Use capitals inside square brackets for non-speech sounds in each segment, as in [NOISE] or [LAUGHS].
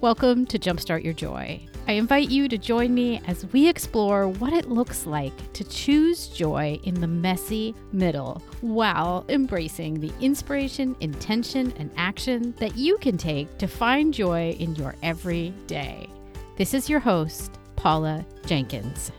Welcome to Jumpstart Your Joy. I invite you to join me as we explore what it looks like to choose joy in the messy middle while embracing the inspiration, intention, and action that you can take to find joy in your everyday. This is your host, Paula Jenkins.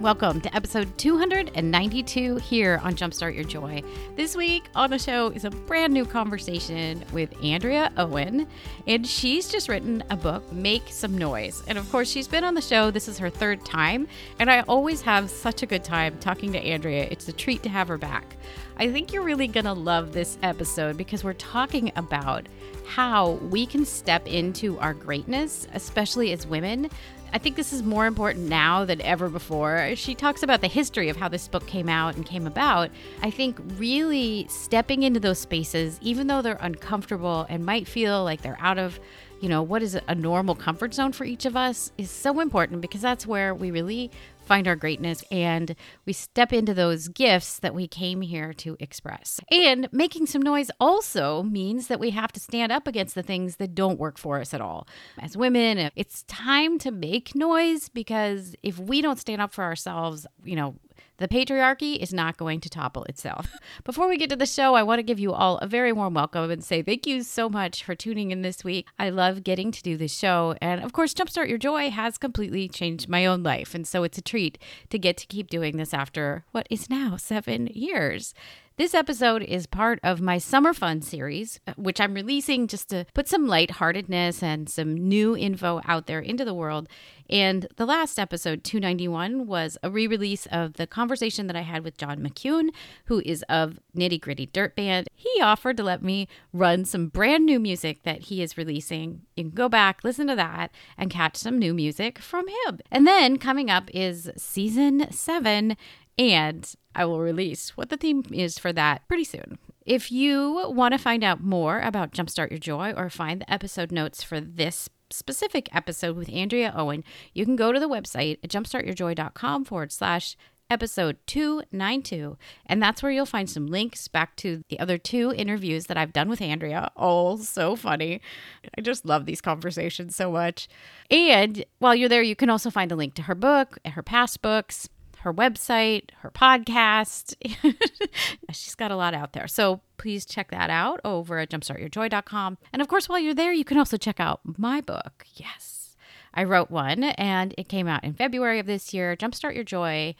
Welcome to episode 292 here on Jumpstart Your Joy. This week on the show is a brand new conversation with Andrea Owen, and she's just written a book, Make Some Noise. And of course, she's been on the show. This is her third time, and I always have such a good time talking to Andrea. It's a treat to have her back. I think you're really going to love this episode because we're talking about how we can step into our greatness, especially as women, I think this is more important now than ever before. She talks about the history of how this book came out and came about. I think really stepping into those spaces, even though they're uncomfortable and might feel like they're out of you know, what is a normal comfort zone for each of us is so important because that's where we really find our greatness and we step into those gifts that we came here to express. And making some noise also means that we have to stand up against the things that don't work for us at all. As women, it's time to make noise because if we don't stand up for ourselves, you know, the patriarchy is not going to topple itself. [LAUGHS] Before we get to the show, I want to give you all a very warm welcome and say thank you so much for tuning in this week. I love getting to do this show. And of course, Jumpstart Your Joy has completely changed my own life. And so it's a treat to get to keep doing this after what is now seven years. This episode is part of my Summer Fun series, uh, which I'm releasing just to put some lightheartedness and some new info out there into the world. And the last episode, 291, was a re release of the conversation that I had with John McEuen, who is of Nitty Gritty Dirt Band. He offered to let me run some brand new music that he is releasing. You can go back, listen to that, and catch some new music from him. And then coming up is season seven. And I will release what the theme is for that pretty soon. If you want to find out more about Jumpstart Your Joy or find the episode notes for this specific episode with Andrea Owen, you can go to the website at jumpstartyourjoy.com forward slash episode 292. And that's where you'll find some links back to the other two interviews that I've done with Andrea. All so funny. I just love these conversations so much. And while you're there, you can also find a link to her book, her past books, her website, her podcast. [LAUGHS] She's got a lot out there. So please check that out over at jumpstartyourjoy.com. And of course, while you're there, you can also check out my book. Yes, I wrote one and it came out in February of this year Jumpstart Your Joy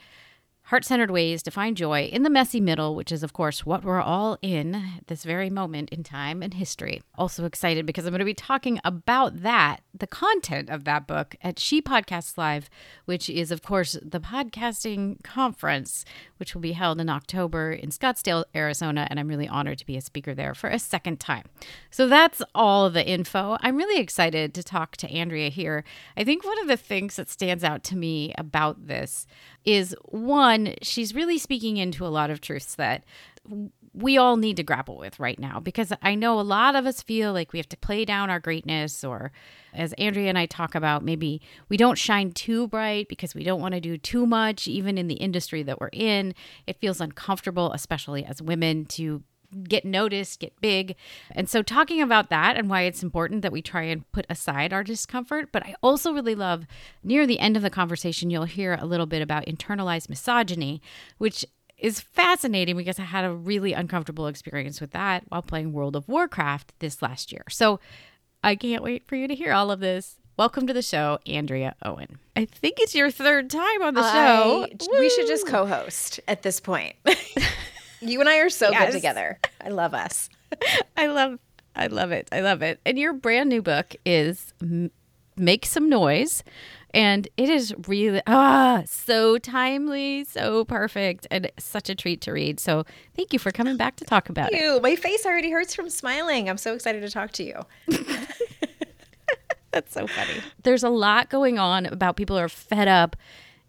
heart centered ways to find joy in the messy middle, which is, of course, what we're all in at this very moment in time and history. Also excited because I'm going to be talking about that, the content of that book at She Podcasts Live, which is, of course, the podcasting conference, which will be held in October in Scottsdale, Arizona. And I'm really honored to be a speaker there for a second time. So that's all the info. I'm really excited to talk to Andrea here. I think one of the things that stands out to me about this is one, she's really speaking into a lot of truths that we all need to grapple with right now because I know a lot of us feel like we have to play down our greatness, or as Andrea and I talk about, maybe we don't shine too bright because we don't want to do too much, even in the industry that we're in. It feels uncomfortable, especially as women, to get noticed, get big. And so, talking about that and why it's important that we try and put aside our discomfort. But I also really love near the end of the conversation, you'll hear a little bit about internalized misogyny, which is fascinating because I had a really uncomfortable experience with that while playing World of Warcraft this last year. So, I can't wait for you to hear all of this. Welcome to the show, Andrea Owen. I think it's your third time on the show. I, we should just co host at this point. [LAUGHS] You and I are so yes. good together. I love us. [LAUGHS] I love I love it. I love it. And your brand new book is Make Some Noise. And it is really ah so timely, so perfect, and such a treat to read. So thank you for coming back to talk about thank it. You. My face already hurts from smiling. I'm so excited to talk to you. [LAUGHS] [LAUGHS] That's so funny. There's a lot going on about people are fed up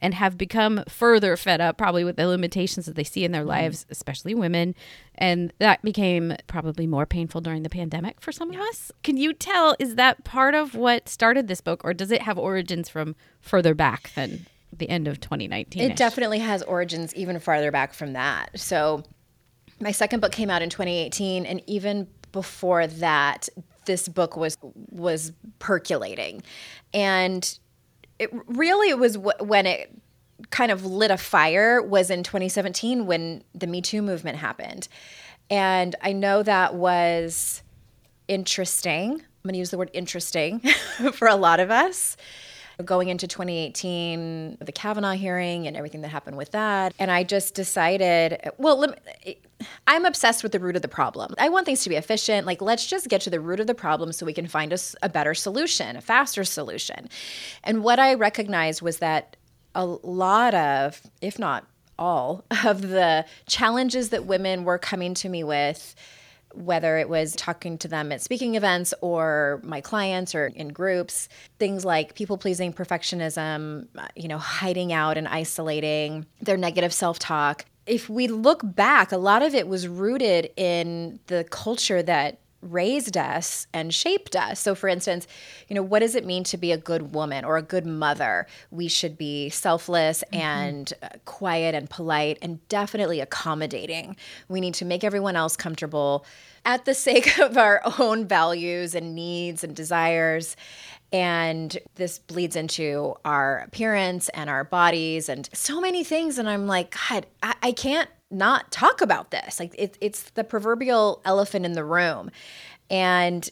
and have become further fed up probably with the limitations that they see in their mm-hmm. lives, especially women. And that became probably more painful during the pandemic for some yeah. of us. Can you tell, is that part of what started this book, or does it have origins from further back than the end of 2019? It definitely has origins even farther back from that. So, my second book came out in 2018, and even before that, this book was was percolating. And it really it was w- when it kind of lit a fire was in 2017 when the Me Too movement happened. And I know that was interesting. I'm going to use the word interesting [LAUGHS] for a lot of us going into 2018, the Kavanaugh hearing and everything that happened with that. And I just decided, well, me, I'm obsessed with the root of the problem. I want things to be efficient. Like, let's just get to the root of the problem so we can find a, a better solution, a faster solution. And what I recognized was that a lot of, if not all, [LAUGHS] of the challenges that women were coming to me with whether it was talking to them at speaking events or my clients or in groups, things like people pleasing, perfectionism, you know, hiding out and isolating, their negative self talk. If we look back, a lot of it was rooted in the culture that raised us and shaped us. So, for instance, you know, what does it mean to be a good woman or a good mother? We should be selfless mm-hmm. and uh, quiet and polite and definitely accommodating. We need to make everyone else comfortable at the [LAUGHS] sake of our own values and needs and desires. And this bleeds into our appearance and our bodies and so many things. And I'm like, God, I, I can't not talk about this. Like it, it's the proverbial elephant in the room. And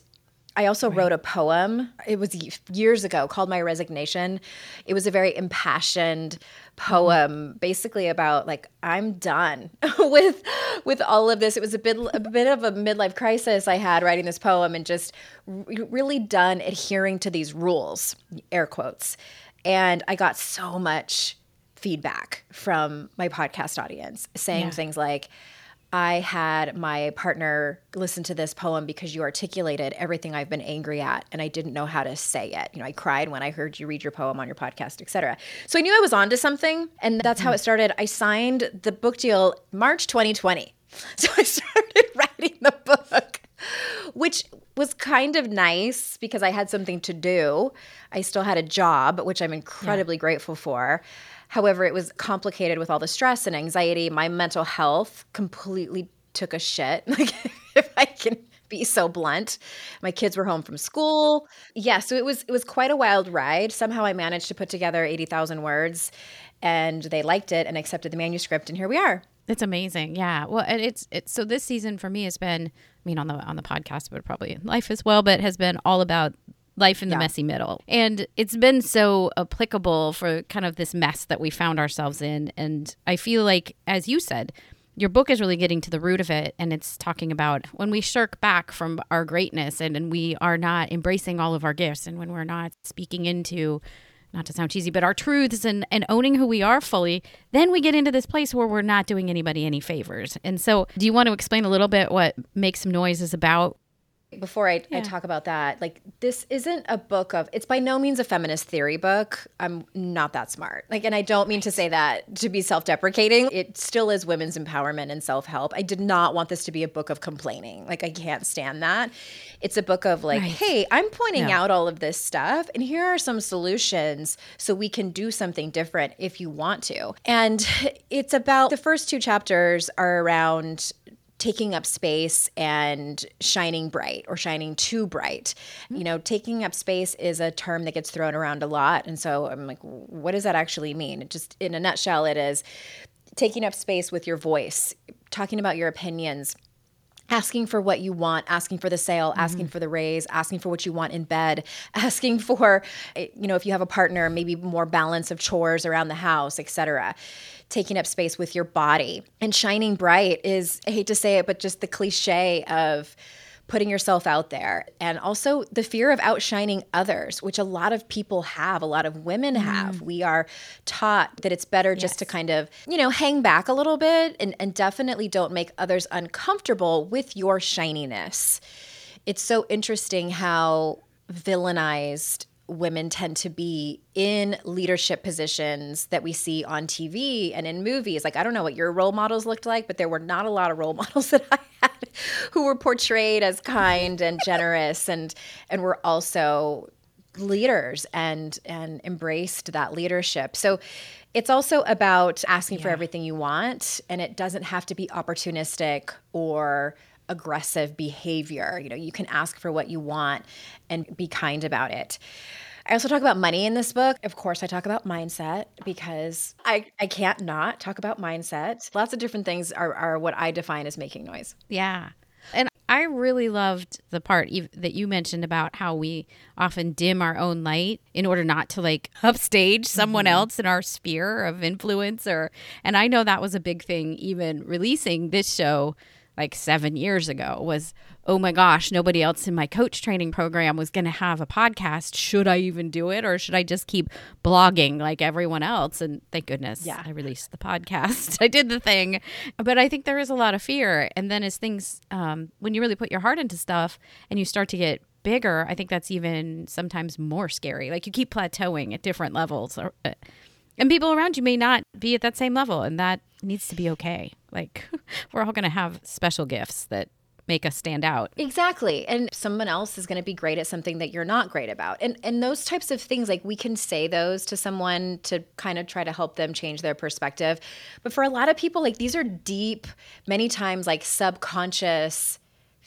I also right. wrote a poem. It was years ago called My Resignation. It was a very impassioned poem mm-hmm. basically about like I'm done [LAUGHS] with with all of this. It was a bit a bit of a midlife crisis I had writing this poem and just really done adhering to these rules, air quotes. And I got so much feedback from my podcast audience saying yeah. things like, I had my partner listen to this poem because you articulated everything I've been angry at and I didn't know how to say it. You know, I cried when I heard you read your poem on your podcast, etc. So I knew I was onto something and that's how mm. it started. I signed the book deal March 2020. [LAUGHS] So I started [LAUGHS] writing the book, which was kind of nice because I had something to do. I still had a job, which I'm incredibly yeah. grateful for. However, it was complicated with all the stress and anxiety. My mental health completely took a shit. [LAUGHS] Like, if I can be so blunt. My kids were home from school. Yeah, so it was it was quite a wild ride. Somehow I managed to put together 80,000 words and they liked it and accepted the manuscript and here we are. It's amazing. Yeah. Well, and it's it's so this season for me has been I mean on the on the podcast but probably life as well, but has been all about life in the yeah. messy middle. And it's been so applicable for kind of this mess that we found ourselves in. And I feel like, as you said, your book is really getting to the root of it. And it's talking about when we shirk back from our greatness and, and we are not embracing all of our gifts and when we're not speaking into, not to sound cheesy, but our truths and, and owning who we are fully, then we get into this place where we're not doing anybody any favors. And so, do you want to explain a little bit what Make Some Noise is about? Before I, yeah. I, talk about that, like this isn't a book of it's by no means a feminist theory book. I'm not that smart. Like and I don't mean to say that to be self-deprecating. It still is women's empowerment and self-help. I did not want this to be a book of complaining. Like I can't stand that. It's a book of like, right. hey, I'm pointing out all of this stuff and here are some solutions so we can do something different if you want to. And [SIGHS] it's about the first two chapters are around taking up space and shining bright or shining too bright. Mm-hmm. You know, taking up space is a term that gets thrown around a lot. And so I'm like, what does that actually mean? It just in a nutshell, it is taking up space with your voice, talking about your opinions, asking for what you want, asking for the sale, mm-hmm. asking for the raise, asking for what you want in bed, [LAUGHS] asking for you know, if you have a partner, maybe more balance of chores around the house, etc. Taking up space with your body. And shining bright is I hate to say it, but just the cliche of putting yourself out there and also the fear of outshining others which a lot of people have a lot of women mm. have mm. we are taught that it's better yes. just to kind of you know hang back a little bit and, and definitely don't make others uncomfortable with your shininess it's so interesting how villainized women tend to be in leadership positions that we see on TV and in movies. Like, I don't know what your role models looked like, but there were not a lot of role [LAUGHS] models that I had who were portrayed as kind and generous and and were also leaders and and embraced that leadership. So it's also about asking yeah. for everything you want and it doesn't have to be opportunistic or aggressive behavior. You know, you can ask for what you want and be kind about it. I also talk about money in this book. Of course, I talk about mindset because I, I can't not talk about mindset. Lots of different things are, are what I define as making noise. Yeah. And I really loved the part that you mentioned about how we often dim our own light in order not to like [LAUGHS] upstage someone mm-hmm. else in our sphere of influence or and I know that was a big thing even releasing this show like 7 years ago was oh my gosh, nobody else in my coach training program was going to have a podcast. Should I even do it or should I just keep blogging like everyone else? And thank goodness yeah. I released the podcast. [LAUGHS] I did the thing. But I think there is a lot of fear. And then as things, um, when you really put your heart into stuff and you start to get bigger, I think that's even sometimes more scary. Like you keep plateauing at different levels. Or, uh, and people around you may not be at that same level. And that needs to be okay. Like [LAUGHS] we're all going to have special gifts that make us stand out. Exactly. And someone else is going to be great at something that you're not great about. And and those types of things like we can say those to someone to kind of try to help them change their perspective. But for a lot of people like these are deep many times like subconscious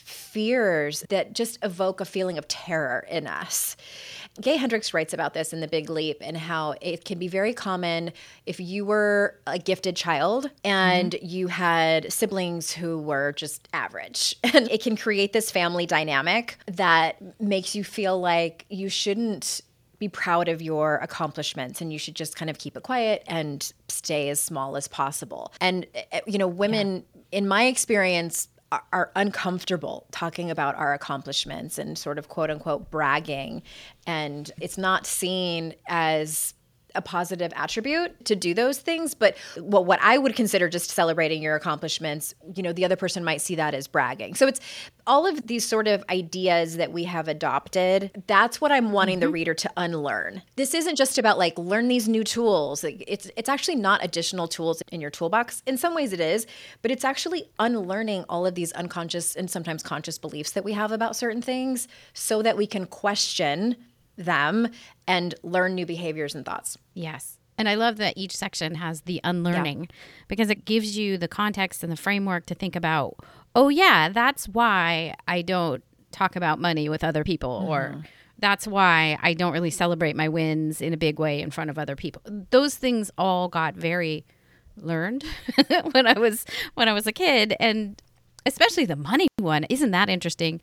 fears that just evoke a feeling of terror in us. Gay Hendricks writes about this in The Big Leap and how it can be very common if you were a gifted child and mm-hmm. you had siblings who were just average. [LAUGHS] And it can create this family dynamic that makes you feel like you shouldn't be proud of your accomplishments and you should just kind of keep it quiet and stay as small as possible. And, eh, you know, women, yeah. in my experience, are uncomfortable talking about our accomplishments and sort of quote unquote bragging. And it's not seen as a positive attribute to do those things but what what I would consider just celebrating your accomplishments you know the other person might see that as bragging. So it's all of these sort of ideas that we have adopted that's what I'm wanting mm-hmm. the reader to unlearn. This isn't just about like learn these new tools. It's it's actually not additional tools in your toolbox. In some ways it is but it's actually unlearning all of these unconscious and sometimes conscious beliefs that we have about certain things so that we can question them and learn new behaviors and thoughts. Yes. And I love that each section has the unlearning yeah. because it gives you the context and the framework to think about, oh, yeah, that's why I don't talk about money with other people, mm-hmm. or that's why I don't really celebrate my wins in a big way in front of other people. Those things all got very learned [LAUGHS] when I was when I was a kid and especially the money one isn't that interesting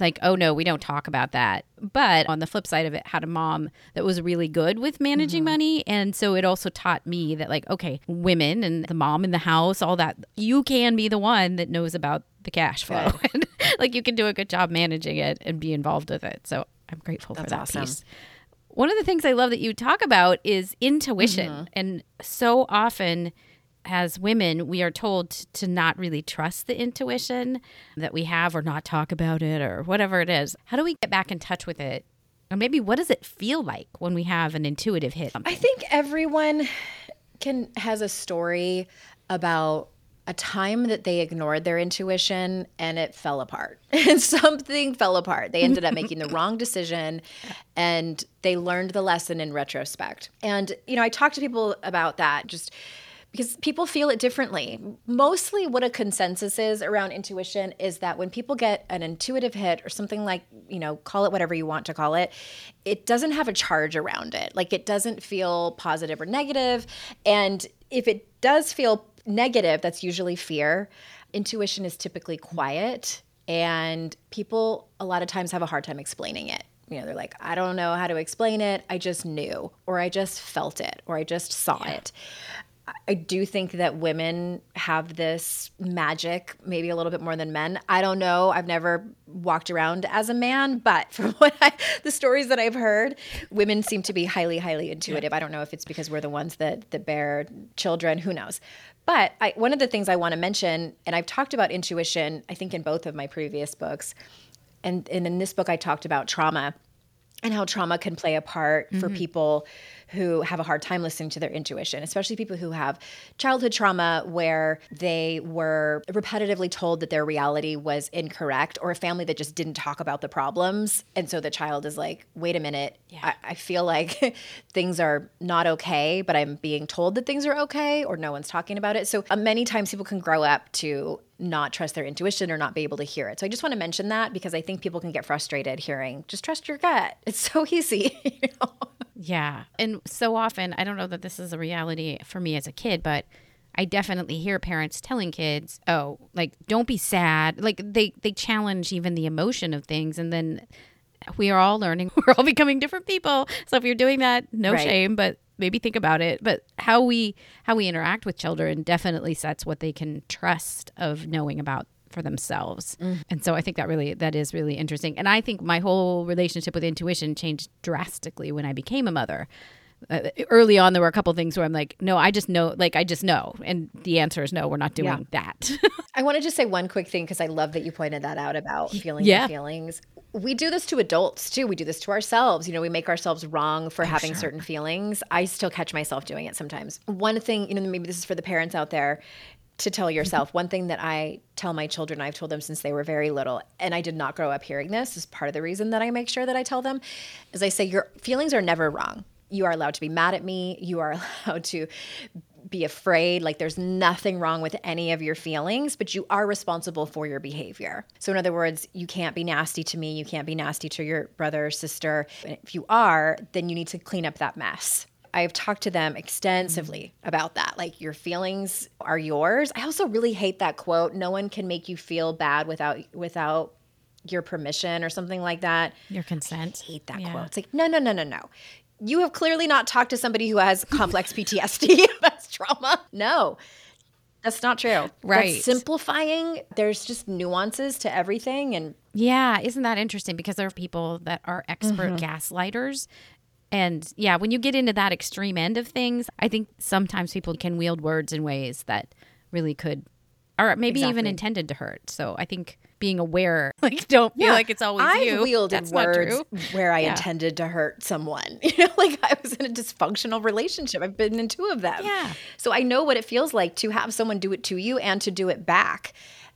like, oh no, we don't talk about that. But on the flip side of it, had a mom that was really good with managing mm-hmm. money. And so it also taught me that, like, okay, women and the mom in the house, all that, you can be the one that knows about the cash flow. [LAUGHS] and, like, you can do a good job managing it and be involved with it. So I'm grateful That's for that awesome. piece. One of the things I love that you talk about is intuition. Mm-hmm. And so often, as women, we are told to not really trust the intuition that we have or not talk about it or whatever it is. How do we get back in touch with it? Or maybe what does it feel like when we have an intuitive hit? I think everyone can has a story about a time that they ignored their intuition and it fell apart. [LAUGHS] and something fell apart. They ended up [LAUGHS] making the wrong decision and they learned the lesson in retrospect. And you know, I talk to people about that just because people feel it differently. Mostly, what a consensus is around intuition is that when people get an intuitive hit or something like, you know, call it whatever you want to call it, it doesn't have a charge around it. Like it doesn't feel positive or negative. And if it does feel negative, that's usually fear. Intuition is typically quiet, and people a lot of times have a hard time explaining it you know, they're like, I don't know how to explain it. I just knew, or I just felt it, or I just saw yeah. it. I do think that women have this magic, maybe a little bit more than men. I don't know. I've never walked around as a man, but [LAUGHS] from what I, the stories that I've heard, women seem to be highly, highly intuitive. Yeah. I don't know if it's because we're the ones that that bear children. Who knows? But I, one of the things I want to mention, and I've talked about intuition, I think in both of my previous books, and, and in this book I talked about trauma and how trauma can play a part mm-hmm. for people who have a hard time listening to their intuition, especially people who have childhood trauma where they were repetitively told that their reality was incorrect, or a family that just didn't talk about the problems. And so the child is like, wait a minute, yeah. I, I feel like [LAUGHS] things are not okay, but I'm being told that things are okay, or no one's talking about it. So uh, many times people can grow up to not trust their intuition or not be able to hear it. So I just want to mention that because I think people can get frustrated hearing just trust your gut. It's so [LAUGHS] easy. [LAUGHS] You know? Yeah. And so often, I don't know that this is a reality for me as a kid, but I definitely hear parents telling kids, "Oh, like don't be sad." Like they they challenge even the emotion of things and then we are all learning. [LAUGHS] We're all becoming different people. So if you're doing that, no right. shame, but maybe think about it but how we how we interact with children definitely sets what they can trust of knowing about for themselves mm. and so i think that really that is really interesting and i think my whole relationship with intuition changed drastically when i became a mother uh, early on there were a couple things where i'm like no i just know like i just know and the answer is no we're not doing yeah. that [LAUGHS] i want to just say one quick thing because i love that you pointed that out about feeling yeah. feelings we do this to adults too. We do this to ourselves. You know, we make ourselves wrong for oh, having sure. certain feelings. I still catch myself doing it sometimes. One thing, you know, maybe this is for the parents out there to tell mm-hmm. yourself. One thing that I tell my children, I've told them since they were very little, and I did not grow up hearing this, is part of the reason that I make sure that I tell them, is I say, Your feelings are never wrong. You are allowed to be mad at me. You are [LAUGHS] allowed to be afraid. Like there's nothing wrong with any of your feelings, but you are responsible for your behavior. So, in other words, you can't be nasty to me. You can't be nasty to your brother or sister. And if you are, then you need to clean up that mess. I've talked to them extensively about that. Like, your feelings are yours. I also really hate that quote no one can make you feel bad without, without, your permission or something like that. Your consent. I hate that yeah. quote. It's like, no, no, no, no, no you have clearly not talked to somebody who has complex [LAUGHS] PTSD, [LAUGHS] that's trauma. No, that's not true. Right. That's simplifying. There's just nuances to everything. And yeah, isn't that interesting? Because there are people that are expert mm-hmm. gaslighters. And yeah, when you get into that extreme end of things, I think sometimes people can wield words in ways that really could, or maybe exactly. even intended to hurt. So I think being aware. [LAUGHS] Like, don't feel yeah. like it's always I've you. wielded That's words where I yeah. intended to hurt someone. [LAUGHS] You know, like I was in a dysfunctional relationship. I've been in two of them. Yeah. So I know what it feels like to have someone do it to you and to do it back.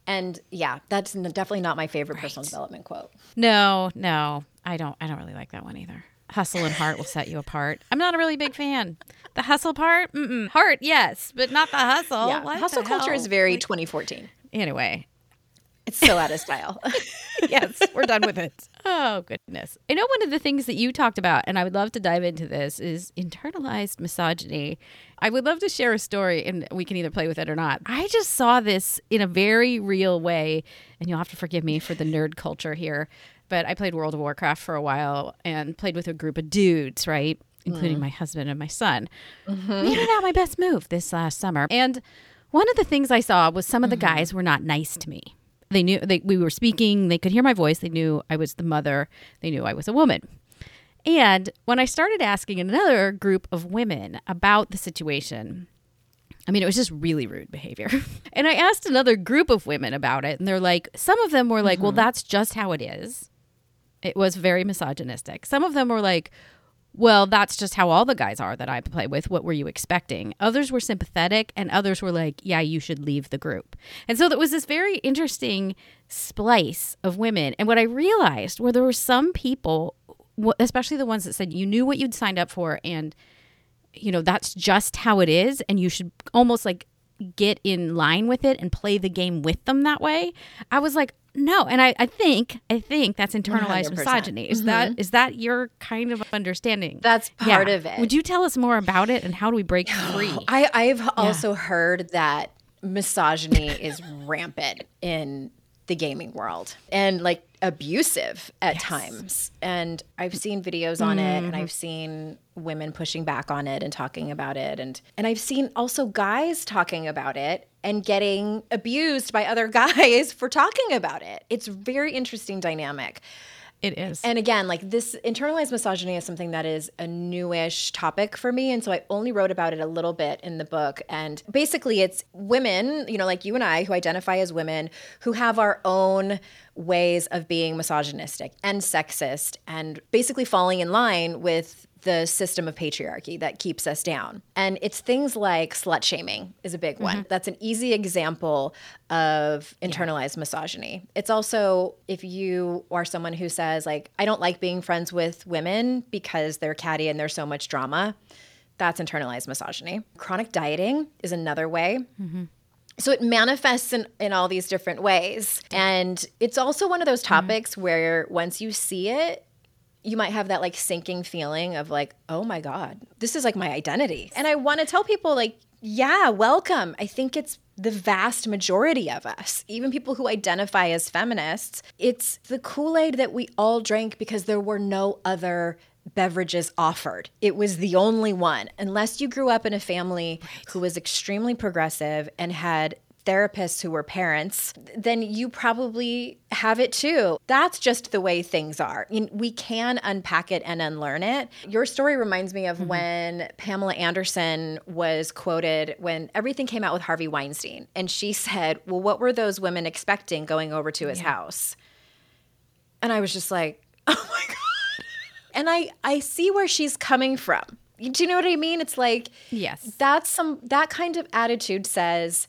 And yeah, that's definitely not my favorite right. personal development quote. No, no, I don't. I don't really like that one either. Hustle and heart will set you apart. I'm not a really big fan. The hustle part, mm-mm. heart, yes, but not the hustle. Yeah, what hustle culture is very 2014. Anyway, it's so out of style. [LAUGHS] [LAUGHS] yes, we're done with it. Oh, goodness. I know one of the things that you talked about, and I would love to dive into this, is internalized misogyny. I would love to share a story, and we can either play with it or not. I just saw this in a very real way, and you'll have to forgive me for the nerd culture here, but I played World of Warcraft for a while and played with a group of dudes, right? Including mm. my husband and my son. Mm-hmm. We did out my best move this last summer. And one of the things I saw was some of the mm-hmm. guys were not nice to me. They knew they, we were speaking. They could hear my voice. They knew I was the mother. They knew I was a woman. And when I started asking another group of women about the situation, I mean, it was just really rude behavior. [LAUGHS] and I asked another group of women about it, and they're like, some of them were like, mm-hmm. well, that's just how it is. It was very misogynistic. Some of them were like, well, that's just how all the guys are that I play with. What were you expecting? Others were sympathetic, and others were like, yeah, you should leave the group. And so there was this very interesting splice of women. And what I realized were there were some people, especially the ones that said you knew what you'd signed up for, and you know that's just how it is, and you should almost like get in line with it and play the game with them that way. I was like, no, and I, I think I think that's internalized 100%. misogyny. Is mm-hmm. that is that your kind of understanding? That's part yeah. of it. Would you tell us more about it and how do we break [GASPS] free? I, I've yeah. also heard that misogyny is rampant in the gaming world and like abusive at yes. times. And I've seen videos on mm-hmm. it and mm-hmm. I've seen women pushing back on it and talking about it and and I've seen also guys talking about it and getting abused by other [LAUGHS] guys for talking about it. It's very interesting dynamic. It is. And again, like this internalized misogyny is something that is a newish topic for me. And so I only wrote about it a little bit in the book. And basically, it's women, you know, like you and I, who identify as women, who have our own ways of being misogynistic and sexist and basically falling in line with the system of patriarchy that keeps us down. And it's things like slut shaming is a big one. Mm-hmm. That's an easy example of internalized misogyny. It's also if you are someone who says like I don't like being friends with women because they're catty and there's so much drama. That's internalized misogyny. Chronic dieting is another way. So it manifests in, in all these different ways. And it's also one of those topics where once you see it, you might have that like sinking feeling of like, oh my God, this is like my identity. And I want to tell people, like, yeah, welcome. I think it's the vast majority of us, even people who identify as feminists. It's the Kool Aid that we all drank because there were no other beverages offered. It was the only one. Unless you grew up in a family who was extremely progressive and had therapists who were parents, then you probably have it too. That's just the way things are. You- We can unpack it and unlearn it. Your story reminds me of mm-hmm. when Pamela Anderson was quoted when everything came out with Harvey Weinstein. And she said, Well, what were those women expecting going over to his house? And I was just like, [LAUGHS] Oh my God. And I, I see where she's coming from. Do you know what I mean? It's like, Yes. that's some that kind of attitude says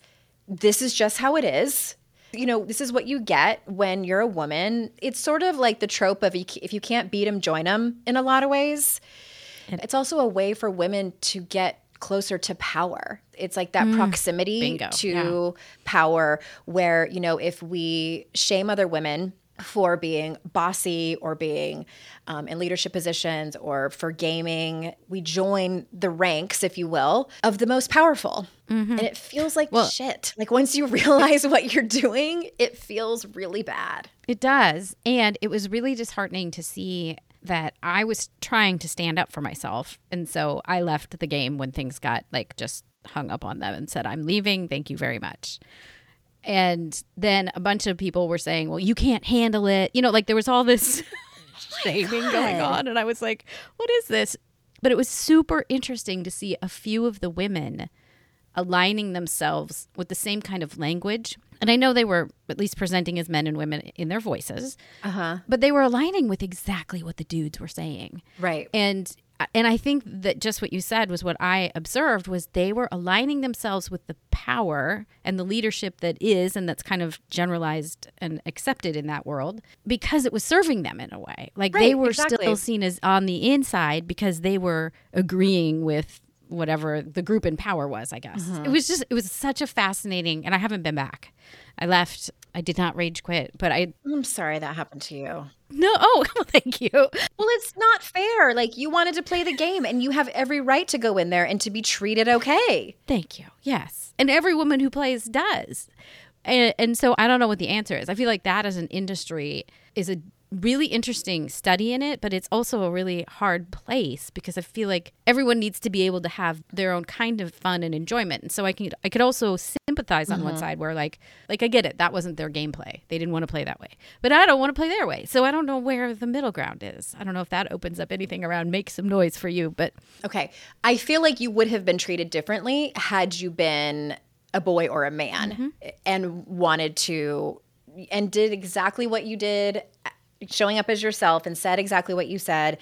this is just how it is. You know this is what you get when you're a woman. It's sort of like the trope of if you can't beat them join them in a lot of ways. It's also a way for women to get closer to power. It's like that proximity Mm. Bingo, to yeah. power where you know if we shame other women for being bossy or being um, in leadership positions or for gaming we join the ranks if you will of the most powerful Mm-hmm. and it feels like shit like once you [LAUGHS] realize what you're doing it feels really bad It does. And it was really disheartening to see that I was trying to stand up for myself. And so I left the game when things got like just hung up on them and said, I'm leaving. Thank you very much. And then a bunch of people were saying, well, you can't handle it. You know, like there was all this [LAUGHS] shaming going on. And I was like, what is this? But it was super interesting to see a few of the women aligning themselves with the same kind of language. And I know they were at least presenting as men and women in their voices, uh-huh but they were aligning with exactly what the dudes were saying. right And and I think that just what you said was what I observed was they were aligning themselves with the power and the leadership that is and that's kind of generalized and accepted in that world because it was serving them in a way. Like they were exactly. still seen as on the inside because they were agreeing with whatever the group in power was, I guess. Mm-hmm. It was just it was such a fascinating and I haven't been back. I left I did not rage quit, but I i'm sorry that happened to you no oh [LAUGHS] thank you. Well, it's not fair. Like you wanted to play the game and you have every right to go in there and to be treated okay. Thank you. Yes. And every woman who plays does. And, and so I don't know what the answer is. I feel like that as an industry is a really interesting study in it, but it's also a really hard place because I feel like everyone needs to be able to have their own kind of fun and enjoyment. And so I can I could also sympathize on one mm-hmm. side where like like I get it, that wasn't their gameplay. They didn't want to play that way. But I don't want to play their way. So I don't know where the middle ground is. I don't know if that opens up anything around make some noise for you, but Okay. I feel like you would have been treated differently had you been a boy or a man mm-hmm. and wanted to and did exactly what you did showing up as yourself and said exactly what you said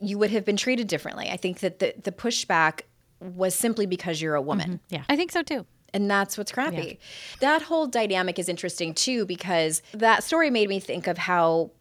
you would have been treated differently i think that the, the pushback was simply because you're a woman mm-hmm. yeah. I think so too. And that's what's crappy. That whole dynamic is interesting too because that story made me think of how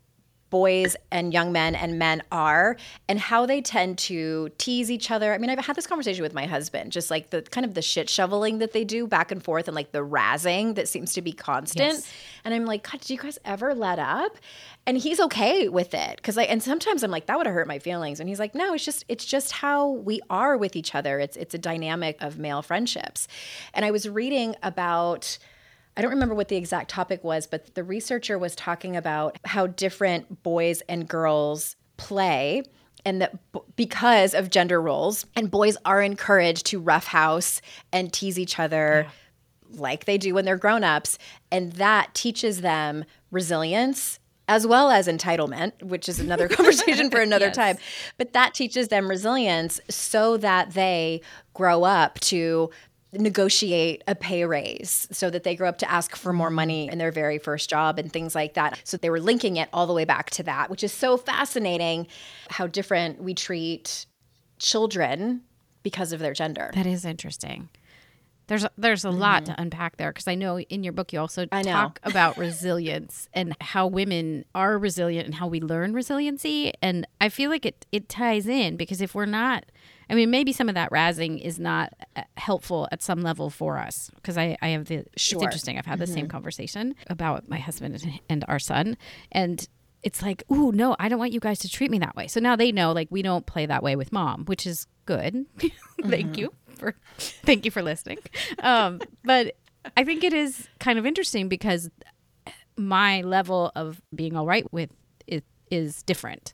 boys and young men and men are and how they tend to tease each other. I mean, I've had this conversation with my husband, just like the kind of the shit shoveling that they do back and forth and like the razzing that seems to be constant. Yes. And I'm like, God, do you guys ever let up? And he's okay with it. Cause like and sometimes I'm like, that would have hurt my feelings. And he's like, no, it's just it's just how we are with each other. It's it's a dynamic of male friendships. And I was reading about I don't remember what the exact topic was, but the researcher was talking about how different boys and girls play and that b- because of gender roles and boys are encouraged to roughhouse and tease each other like they do when they're grown-ups and that teaches them resilience as well as entitlement which is another [LAUGHS] conversation for another Yes. time but that teaches them resilience so that they grow up to negotiate a pay raise so that they grow up to ask for more money in their very first job and things like that. So they were linking it all the way back to that, which is so fascinating how different we treat children because of their gender. That is interesting. There's a, there's a lot to unpack there because I know in your book you also talk about resilience and how women are resilient and how we learn resiliency and I feel like it it ties in because if we're not I mean maybe some of that razzing is not uh, helpful at some level for us because I I have the Sure. it's interesting I've had the same conversation about my husband and- and our son and it's like, ooh, no, I don't want you guys to treat me that way. So now they know, like, we don't play that way with mom, which is good. [LAUGHS] thank mm-hmm. you for, thank you for listening. Um, but I think it is kind of interesting because my level of being all right with it is different,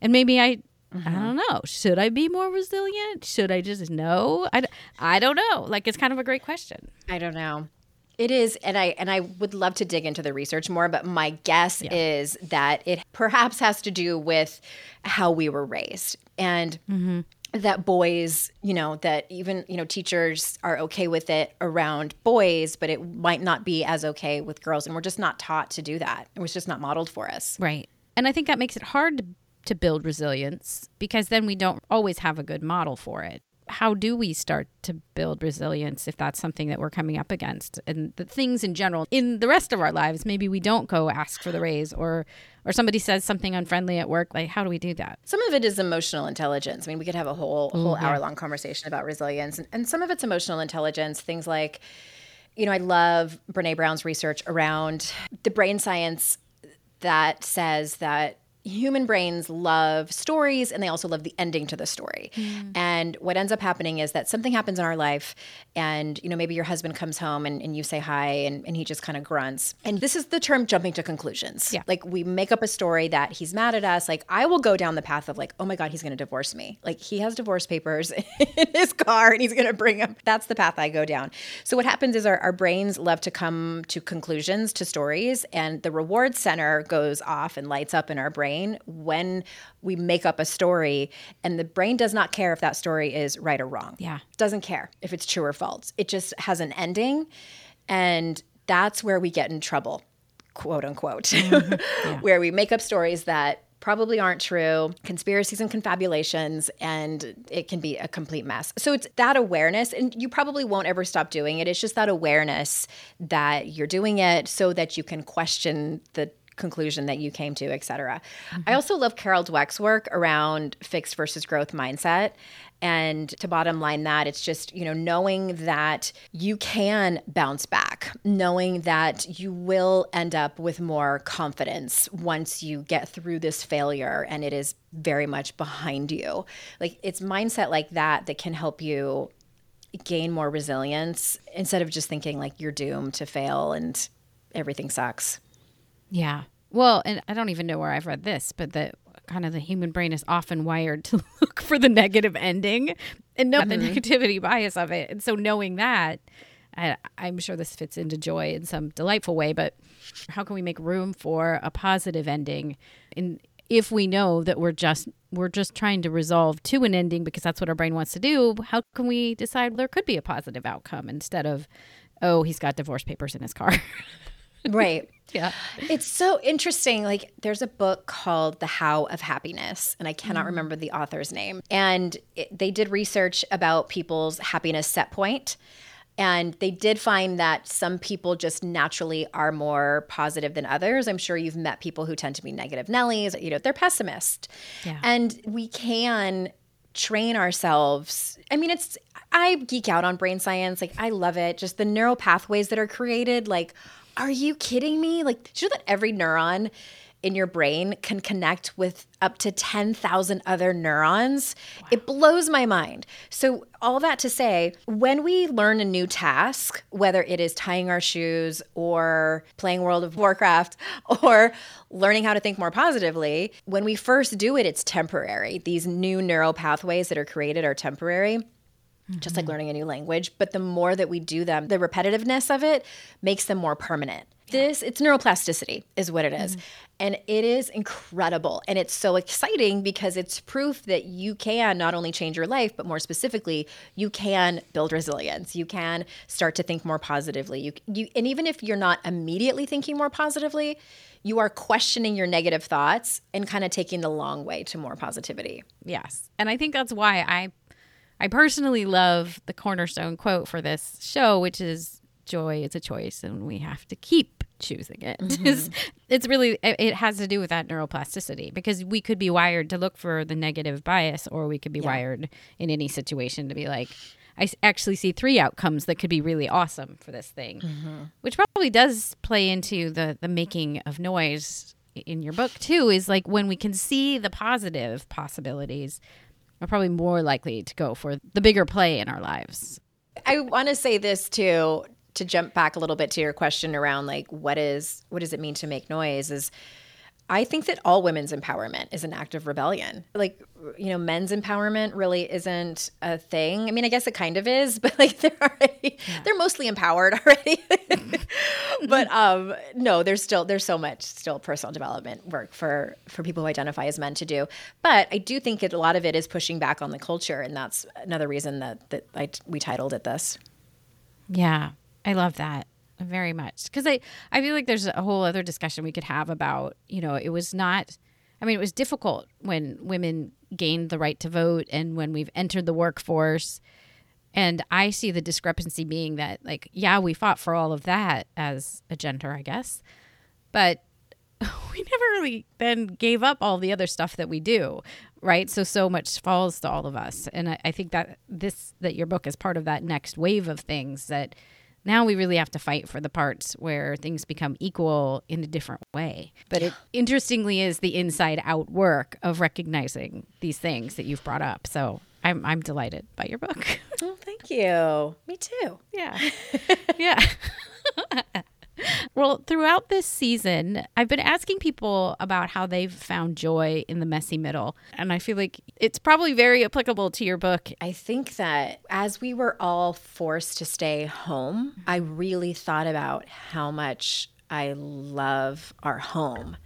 and maybe I. I mm-hmm. don't know. Should I be more resilient? Should I just know? I, I don't know. Like, it's kind of a great question. I don't know. It is, and I and I would love to dig into the research more, but my guess is that it perhaps has to do with how we were raised and mm-hmm. That boys, you know, that even you know teachers are okay with it around boys, but it might not be as okay with girls, and we're just not taught to do that. It was just not modeled for us. Right. And I think that makes it hard to, build resilience because then we don't always have a good model for it. How do we start to build resilience if that's something that we're coming up against? And the things in general in the rest of our lives, maybe we don't go ask for the raise or or somebody says something unfriendly at work. Like, how do we do that? Some of it is emotional intelligence. I mean, we could have a whole mm, whole hour long conversation about resilience, and, and some of it's emotional intelligence. Things like, you know, I love Brene Brown's research around the brain science that says that human brains love stories and they also love the ending to the story. Mm. And what ends up happening is that something happens in our life and you know maybe your husband comes home and, and you say hi and, and he just kind of grunts. And this is the term jumping to conclusions. Yeah. Like we make up a story that he's mad at us. Like I will go down the path of like, oh my God, he's gonna divorce me. Like he has divorce papers [LAUGHS] in his car and he's gonna bring them. That's the path I go down. So what happens is our, our brains love to come to conclusions to stories and the reward center goes off and lights up in our brain when we make up a story and the brain does not care if that story is right or wrong Yeah. doesn't care if it's true or false it just has an ending and that's where we get in trouble quote unquote mm-hmm. [LAUGHS] where we make up stories that probably aren't true conspiracies and confabulations and it can be a complete mess. So it's that awareness and you probably won't ever stop doing it. It's just that awareness that you're doing it so that you can question the conclusion that you came to, et cetera. I mm-hmm. also love Carol Dweck's work around fixed versus growth mindset. And to bottom line that, it's just, you know, knowing that you can bounce back, knowing that you will end up with more confidence once you get through this failure and it is very much behind you. Like it's mindset like that that can help you gain more resilience instead of just thinking like you're doomed to fail and everything sucks. Yeah. Well, and I don't even know where I've read this, but the kind of the human brain is often wired to [LAUGHS] look for the negative ending and know the negativity bias of it. And so knowing that, I, I'm sure this fits into joy in some delightful way, but how can we make room for a positive ending? And if we know that we're just we're just trying to resolve to an ending because that's what our brain wants to do, how can we decide there could be a positive outcome instead of, oh, he's got divorce papers in his car? [LAUGHS] Right. Yeah. It's so interesting. Like, there's a book called The How of Happiness, and I Mm-hmm. cannot remember the author's name. And it, they did research about people's happiness set point. And they did find that some people just naturally are more positive than others. I'm sure you've met people who tend to be negative Nellies, you know, they're pessimist. Yeah. And we can train ourselves. I mean, it's, I geek out on brain science. Like, I love it. Just the neural pathways that are created. Like, are you kidding me? Like, did you know that every neuron in your brain can connect with up to 10,000 other neurons? It blows my mind. So, all that to say, when we learn a new task, whether it is tying our shoes or playing World of Warcraft [LAUGHS] or learning how to think more positively, when we first do it, it's temporary. These new neural pathways that are created are temporary just like mm-hmm. learning a new language. But the more that we do them, the repetitiveness of it makes them more permanent. This, it's neuroplasticity, is what it is. Mm-hmm. And it is incredible. And it's so exciting because it's proof that you can not only change your life, but more specifically, you can build resilience. You can start to think more positively. You, you, and even if you're not immediately thinking more positively, you are questioning your negative thoughts and kind of taking the long way to more positivity. Yes. And I think that's why I I personally love the cornerstone quote for this show, which is joy is a choice and we have to keep choosing it. [LAUGHS] Mm-hmm. it's, it's really it has to do with that neuroplasticity because we could be wired to look for the negative bias or we could be yeah. wired in any situation to be like I actually see three outcomes that could be really awesome for this thing, mm-hmm. which probably does play into the the making of noise in your book too. Is like when we can see the positive possibilities, we're probably more likely to go for the bigger play in our lives. I want to say this too to jump back a little bit to your question around like what is what does it mean to make noise is I think that all women's empowerment is an act of rebellion. Like, you know, men's empowerment really isn't a thing. I mean, I guess it kind of is, [LAUGHS] but like they're already yeah. they're mostly empowered [LAUGHS] already. but um no, there's still there's so much still personal development work for for people who identify as men to do. But I do think it, a lot of it is pushing back on the culture and that's another reason that that I, we titled it this. Yeah. I love that very much. Because I I feel like there's a whole other discussion we could have about you know it was not I mean it was difficult when women gained the right to vote and when we've entered the workforce. And I see the discrepancy being that like yeah we fought for all of that as a gender I guess. But [LAUGHS] we never really then gave up all the other stuff that we do right? So so much falls to all of us. And I, I think that this that your book is part of that next wave of things that now we really have to fight for the parts where things become equal in a different way. But it interestingly is the inside out work of recognizing these things that you've brought up. So I'm I'm delighted by your book. Oh, thank you. Me too. Yeah. [LAUGHS] yeah. [LAUGHS] [LAUGHS] well, throughout this season, I've been asking people about how they've found joy in the messy middle. And I feel like it's probably very applicable to your book. I think that as we were all forced to stay home, mm-hmm. I really thought about how much I love our home.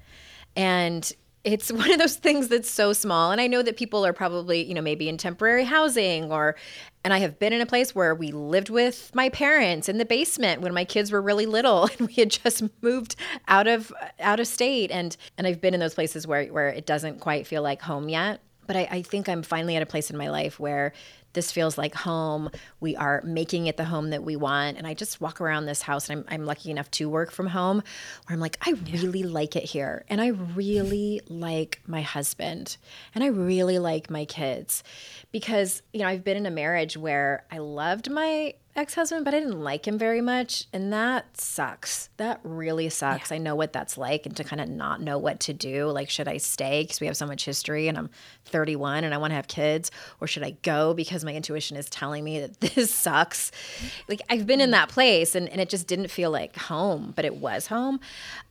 And it's [LAUGHS] one of those things that's so small and i know that people are probably you know maybe in temporary housing or and i have been in a place where we lived with my parents in the basement when my kids were really little [LAUGHS] and we had just moved out of out of state and and i've been in those places where where it doesn't quite feel like home yet. But I, I think i'm finally at a place in my life where this feels like home. We are making it the home that we want. And I just walk around this house and I'm, I'm lucky enough to work from home where I'm like, I really like it here. And I really like my husband and I really like my kids because, you know, I've been in a marriage where I loved my ex husband, but I didn't like him very much. And that sucks. That really sucks. Yeah. I know what that's like and to kind of not know what to do. Like, should I stay because we have so much history and I'm 31 and I want to have kids? Or should I go because my intuition is telling me that [LAUGHS] this sucks? Like, I've been in that place and, and it just didn't feel like home, but it was home.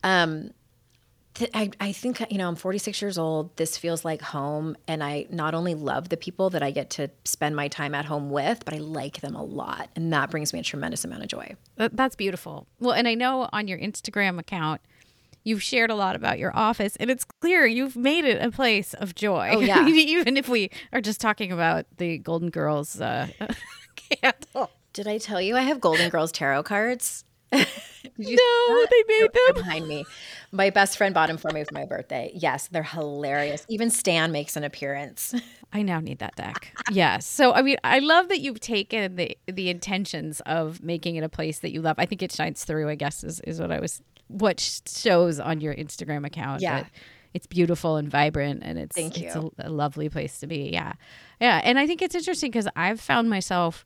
Um, I, I think you know i'm 46 years old. This feels like home and i not only love the people that i get to spend my time at home with but i like them a lot and that brings me a tremendous amount of joy. That's beautiful. Well and i know on your instagram account you've shared a lot about your office and it's clear you've made it a place of joy. Oh, [LAUGHS] yeah. even if we are just talking about the golden girls uh, [LAUGHS] candle. Did i tell you i have golden girls tarot cards [LAUGHS] no, they made them behind me. My best friend bought them for me for my birthday. Yes, they're hilarious. Even Stan makes an appearance. [LAUGHS] I now need that deck. yes. So I mean, I love that you've taken the the intentions of making it a place that you love. I think it shines through. I guess is is what I was what shows on your Instagram account. Yeah. It's beautiful and vibrant, and it's it's a, a lovely place to be. Yeah, yeah, and I think it's interesting because I've found myself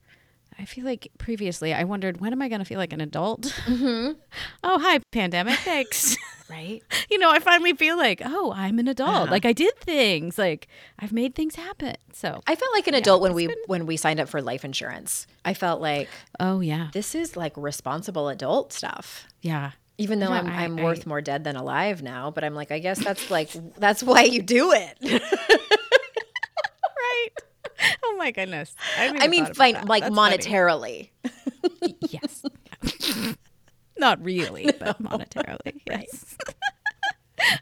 I feel like previously I wondered when am I going to feel like an adult? Mm-hmm. [LAUGHS] oh, hi, pandemic. Thanks. [LAUGHS] [LAUGHS] right. You know, I finally feel like, oh, I'm an adult. Uh-huh. Like I did things. Like I've made things happen. So I felt like an yeah, adult when we been... when we signed up for life insurance. I felt like, oh yeah, this is like responsible adult stuff. Yeah. Even though I'm, I, am worth more dead than alive now, but I'm like, I guess that's like that's why you do it. [LAUGHS] oh my goodness. I, I mean, fine, like That's monetarily. yes. [LAUGHS] Not really, [LAUGHS] no. but monetarily. Yes.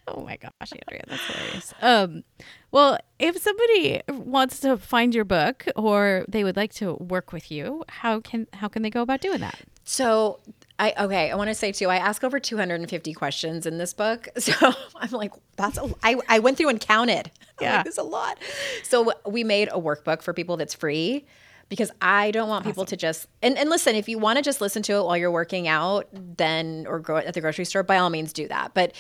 oh my gosh, Andrea, that's hilarious. Um, well, if somebody wants to find your book or they would like to work with you, how can how can they go about doing that? So I okay. I want to say too. I ask over 250 questions in this book, [LAUGHS] so I'm like, that's a. I I went through and counted. [LAUGHS] Yeah, like, there's a lot. So we made a workbook for people that's free because I don't want awesome. people to just and, and listen, if you want to just listen to it while you're working out, then or go at the grocery store, by all means do that. But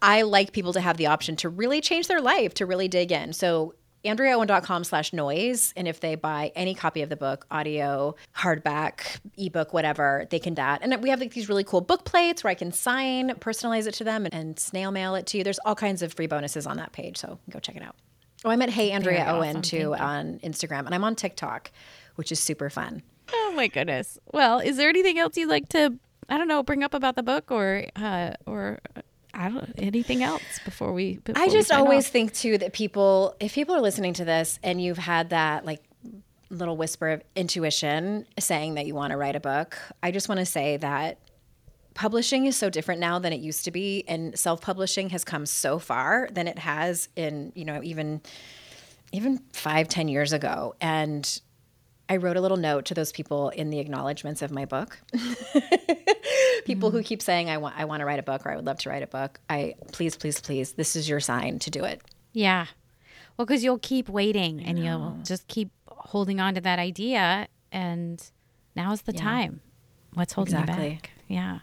I like people to have the option to really change their life, to really dig in. So andreaowen.com slash noise and if they buy any copy of the book audio hardback ebook whatever they can that. And we have like these really cool book plates where i can sign personalize it to them and, and snail mail it to you. There's all kinds of free bonuses on that page so go check it out. Oh i'm at hey andrea Very owen awesome. too on instagram and i'm on tiktok which is super fun. Oh my goodness. Well is there anything else you'd like to i don't know bring up about the book or uh, or I don't anything else before we. Before I just we always off. think too that people, if people are listening to this and you've had that like little whisper of intuition saying that you want to write a book, I just want to say that publishing is so different now than it used to be, and self-publishing has come so far than it has in you know even even five ten years ago, and I wrote a little note to those people in the acknowledgments of my book. [LAUGHS] people mm. who keep saying I want I want to write a book or I would love to write a book. I please please please this is your sign to do it. Yeah. Well, cuz you'll keep waiting and you'll just keep holding on to that idea and now's the yeah. time. What's holding exactly. you back? Yeah.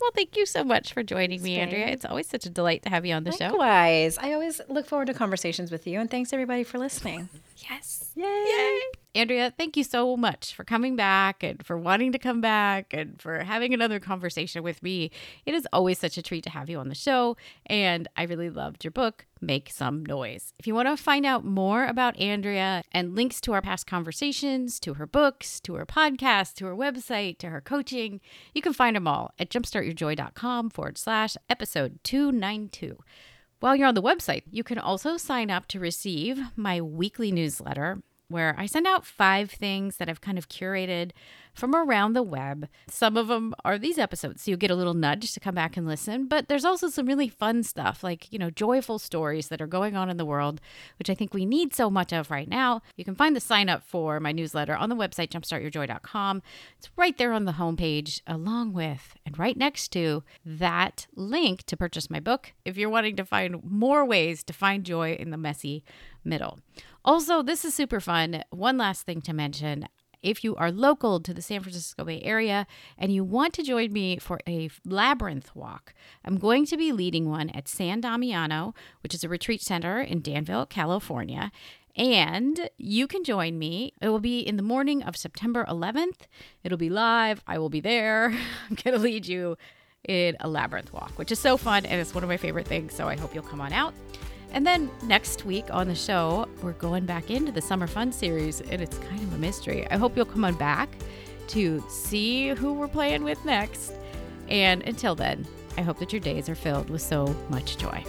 Well, thank you so much for joining me, Andrea. It's always such a delight to have you on the Likewise. show. Likewise. I always look forward to conversations with you. And thanks, everybody, for listening. Yes. Yay. Yay. Andrea, thank you so much for coming back and for wanting to come back and for having another conversation with me. It is always such a treat to have you on the show. And I really loved your book, Make Some Noise. If you want to find out more about Andrea and links to our past conversations, to her books, to her podcast, to her website, to her coaching, you can find them all at jumpstartyourjoy.com forward slash episode 292. While you're on the website, you can also sign up to receive my weekly newsletter where I send out five things that I've kind of curated from around the web. Some of them are these episodes, so you get a little nudge to come back and listen. But there's also some really fun stuff, like, you know, joyful stories that are going on in the world, which I think we need so much of right now. You can find the sign up for my newsletter on the website, jumpstartyourjoy.com. It's right there on the homepage, along with and right next to that link to purchase my book if you're wanting to find more ways to find joy in the messy middle. Also, this is super fun. One last thing to mention. If you are local to the San Francisco Bay Area and you want to join me for a labyrinth walk, I'm going to be leading one at San Damiano, which is a retreat center in Danville, California. And you can join me. It will be in the morning of September 11th. It'll be live. I will be there. [LAUGHS] I'm going to lead you in a labyrinth walk, which is so fun and it's one of my favorite things. So I hope you'll come on out. And then next week on the show, we're going back into the Summer Fun series, and it's kind of a mystery. I hope you'll come on back to see who we're playing with next. And until then, I hope that your days are filled with so much joy.